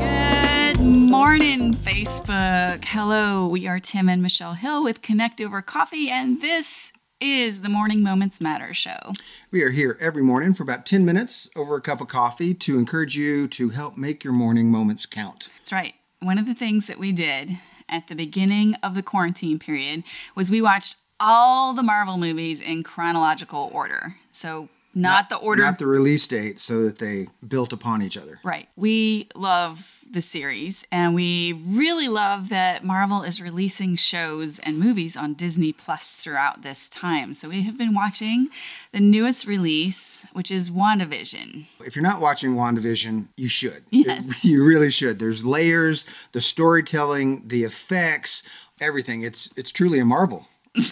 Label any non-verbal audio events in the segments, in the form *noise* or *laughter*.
Good morning, Facebook. Hello, we are Tim and Michelle Hill with Connect Over Coffee, and this is the Morning Moments Matter show. We are here every morning for about 10 minutes over a cup of coffee to encourage you to help make your morning moments count. That's right. One of the things that we did at the beginning of the quarantine period was we watched all the Marvel movies in chronological order. So, not, the order. Not the release date, so that they built upon each other. Right. We love the series, and we really love that Marvel is releasing shows and movies on Disney Plus throughout this time. So we have been watching the newest release, which is WandaVision. If you're not watching WandaVision, you should. Yes. *laughs* You really should. There's layers, the storytelling, the effects, everything. It's it's truly a marvel. *laughs*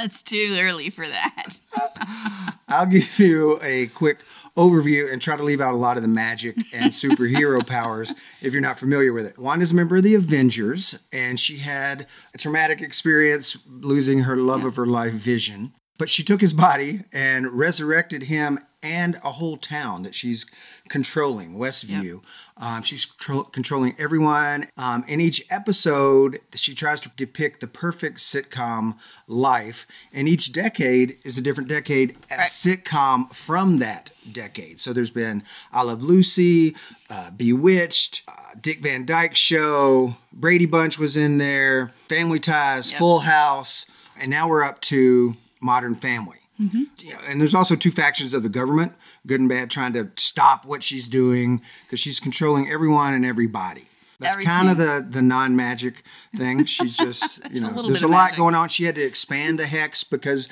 It's too early for that. *laughs* I'll give *laughs* you a quick overview and try to leave out a lot of the magic and *laughs* superhero powers if you're not familiar with it. Wanda's a member of the Avengers, and she had a traumatic experience losing her love of her life, Vision. But she took his body and resurrected him and a whole town that she's controlling, Westview. Um, she's tro- controlling everyone. Um, in each episode, she tries to depict the perfect sitcom life. And each decade is a different decade, a Right. sitcom from that decade. So there's been I Love Lucy, uh, Bewitched, uh, Dick Van Dyke Show, Brady Bunch was in there, Family Ties, Yep. Full House, and now we're up to Modern Family. Mm-hmm. You know, and there's also two factions of the government, good and bad, trying to stop what she's doing because she's controlling everyone and everybody. That's kind of the the non magic thing. She's *laughs* just you know, a there's a lot magic. going on. She had to expand the hex because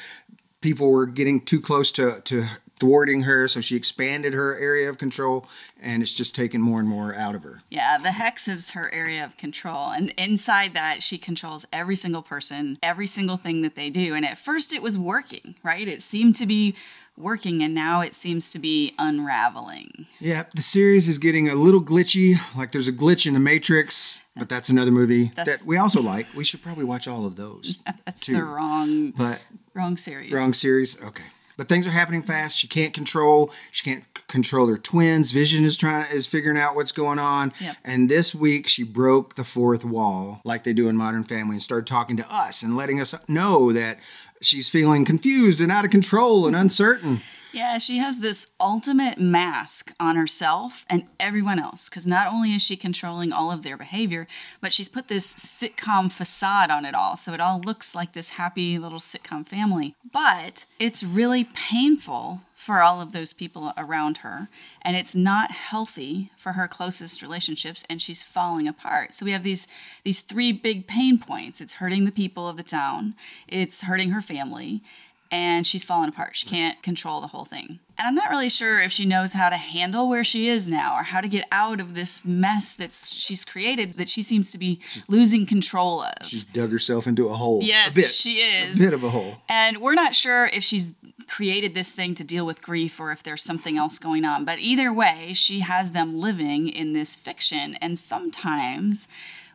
people were getting too close to to thwarting her, so she expanded her area of control, and it's just taking more and more out of her. Yeah, the hex is her area of control. And inside that, she controls every single person, every single thing that they do. And at first, it was working, right? It seemed to be working, and now it seems to be unraveling. Yeah, the series is getting a little glitchy. Like there's a glitch in the Matrix, but that's another movie That's- that we also like. We should probably watch all of those. *laughs* That's too. the wrong, But wrong series. wrong series. Okay. But things are happening fast. She can't control. She can't c- control her twins. Vision is trying is figuring out what's going on. Yep. And this week she broke the fourth wall, like they do in Modern Family, and started talking to us and letting us know that she's feeling confused and out of control and uncertain. Yeah, she has this ultimate mask on herself and everyone else because not only is she controlling all of their behavior, but she's put this sitcom facade on it all. So it all looks like this happy little sitcom family. But it's really painful for all of those people around her, and it's not healthy for her closest relationships, and she's falling apart. So we have these these three big pain points. It's hurting the people of the town, it's hurting her family, and she's fallen apart. She mm. can't control the whole thing. And I'm not really sure if she knows how to handle where she is now or how to get out of this mess that she's created that she seems to be losing control of. She's dug herself into a hole. yes, a bit, she is. a bit of a hole. And we're not sure if she's created this thing to deal with grief or if there's something else going on. But either way, she has them living in this fiction. And sometimes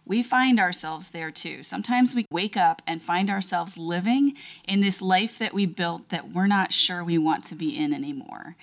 we find ourselves there too. Sometimes we wake up and find ourselves living in this life that we built that we're not sure we want to be in anymore.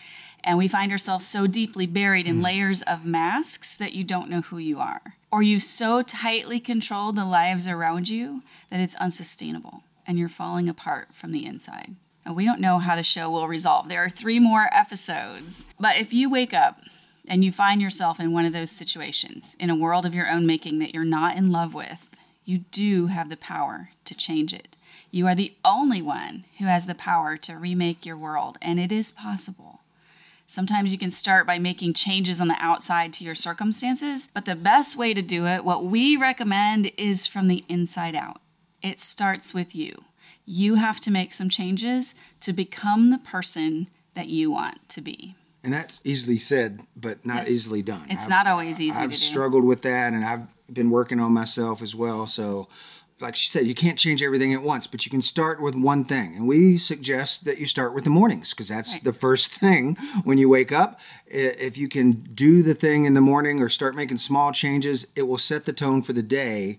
And we find ourselves so deeply buried in hmm. layers of masks that you don't know who you are. Or you've so tightly control the lives around you that it's unsustainable and you're falling apart from the inside. And we don't know how the show will resolve. There are three more episodes. But if you wake up and you find yourself in one of those situations, in a world of your own making that you're not in love with, you do have the power to change it. You are the only one who has the power to remake your world, and it is possible. Sometimes you can start by making changes on the outside to your circumstances, but the best way to do it, what we recommend, is from the inside out. It starts with you. You have to make some changes to become the person that you want to be. And that's easily said, but not Yes. easily done. It's not always easy I've to do. struggled with that, and I've been working on myself as well. So, like she said, you can't change everything at once, but you can start with one thing. And we suggest that you start with the mornings because that's Right. the first *laughs* thing when you wake up. If you can do the thing in the morning or start making small changes, it will set the tone for the day.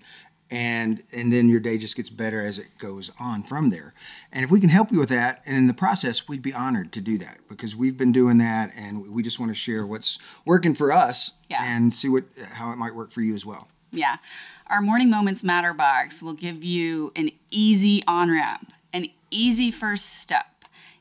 And and then your day just gets better as it goes on from there. And if we can help you with that, and in the process, we'd be honored to do that because we've been doing that, and we just want to share what's working for us Yeah. and see what how it might work for you as well. Yeah. Our Morning Moments Matter box will give you an easy on ramp, an easy first step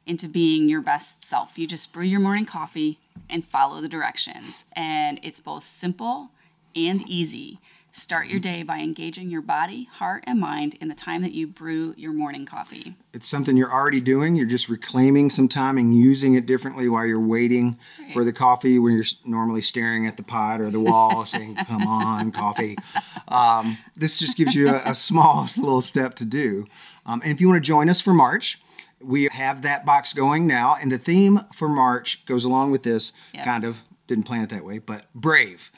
into being your best self. You just brew your morning coffee and follow the directions. And it's both simple and easy. Start your day by engaging your body, heart, and mind in the time that you brew your morning coffee. It's something you're already doing. You're just reclaiming some time and using it differently while you're waiting for the coffee when you're normally staring at the pot or the wall *laughs* saying, Come on, coffee. Um, this just gives you a, a small *laughs* little step to do. Um, and if you want to join us for March, we have that box going now. And the theme for March goes along with this Yep. kind of, didn't plan it that way, but brave.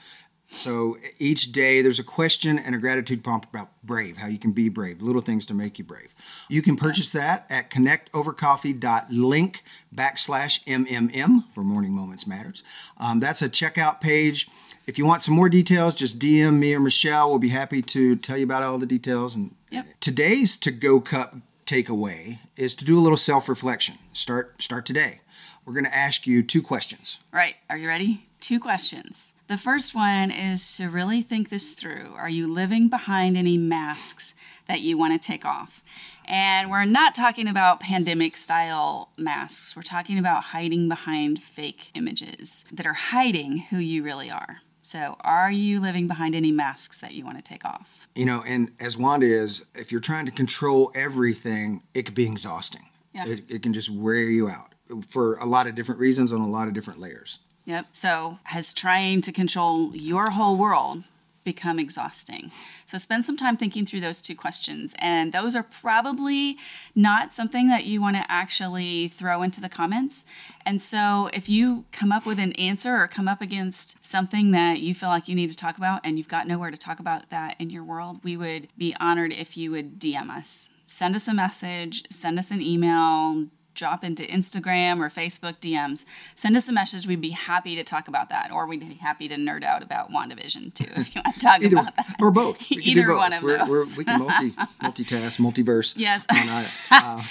So each day there's a question and a gratitude prompt about brave, how you can be brave, little things to make you brave. You can purchase that at connectovercoffee.link backslash MMM for Morning Moments Matters. Um, that's a checkout page. If you want some more details, just DM me or Michelle. We'll be happy to tell you about all the details. And Yep. today's to go cup takeaway is to do a little self-reflection. Start start today. We're going to ask you two questions. Right. Are you ready? Two questions. The first one is to really think this through. Are you living behind any masks that you want to take off? And we're not talking about pandemic style masks. We're talking about hiding behind fake images that are hiding who you really are. So, are you living behind any masks that you want to take off? You know, and as Wanda is, if you're trying to control everything, it can be exhausting. Yeah. It, it can just wear you out for a lot of different reasons on a lot of different layers. Yep. So, has trying to control your whole world become exhausting? So, spend some time thinking through those two questions. And those are probably not something that you want to actually throw into the comments. And so, if you come up with an answer or come up against something that you feel like you need to talk about and you've got nowhere to talk about that in your world, we would be honored if you would DM us. Send us a message, send us an email, drop into Instagram or Facebook DMs. Send us a message. We'd be happy to talk about that, or we'd be happy to nerd out about WandaVision too, *laughs* if you want to talk Either about that. or both. We can do Either both. one of we're, We're, those. we can multi *laughs* multitask, multiverse. Yes. on *laughs* uh,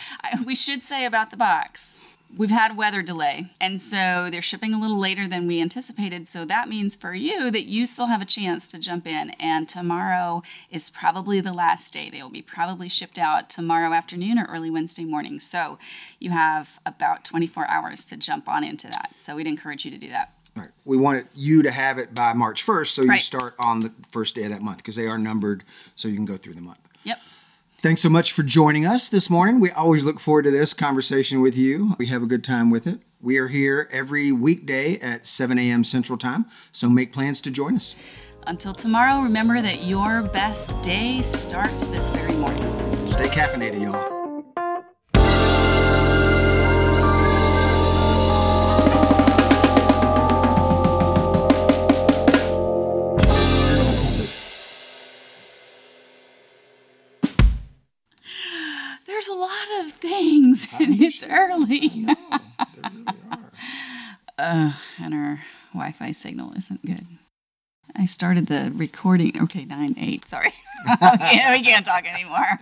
we should say about the box. We've had weather delay, and so they're shipping a little later than we anticipated. So that means for you that you still have a chance to jump in. And tomorrow is probably the last day. They will be probably shipped out tomorrow afternoon or early Wednesday morning. So you have about 24 hours to jump on into that. So we'd encourage you to do that. right. We wanted you to have it by March 1st, so you Right. start on the first day of that month because they are numbered, so you can go through the month. Yep. Thanks so much for joining us this morning. We always look forward to this conversation with you. We have a good time with it. We are here every weekday at 7 a.m. Central Time, so make plans to join us. Until tomorrow, remember that your best day starts this very morning. Stay caffeinated, y'all. *laughs* things, and it's early. uh, *laughs* and our Wi-Fi signal isn't good. I started the recording. Okay, nine eight. Sorry, *laughs* we, can't, we can't talk anymore.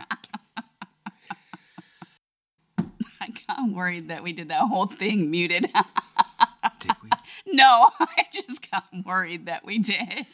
I got worried that we did that whole thing muted. Did we? no, I just got worried that we did.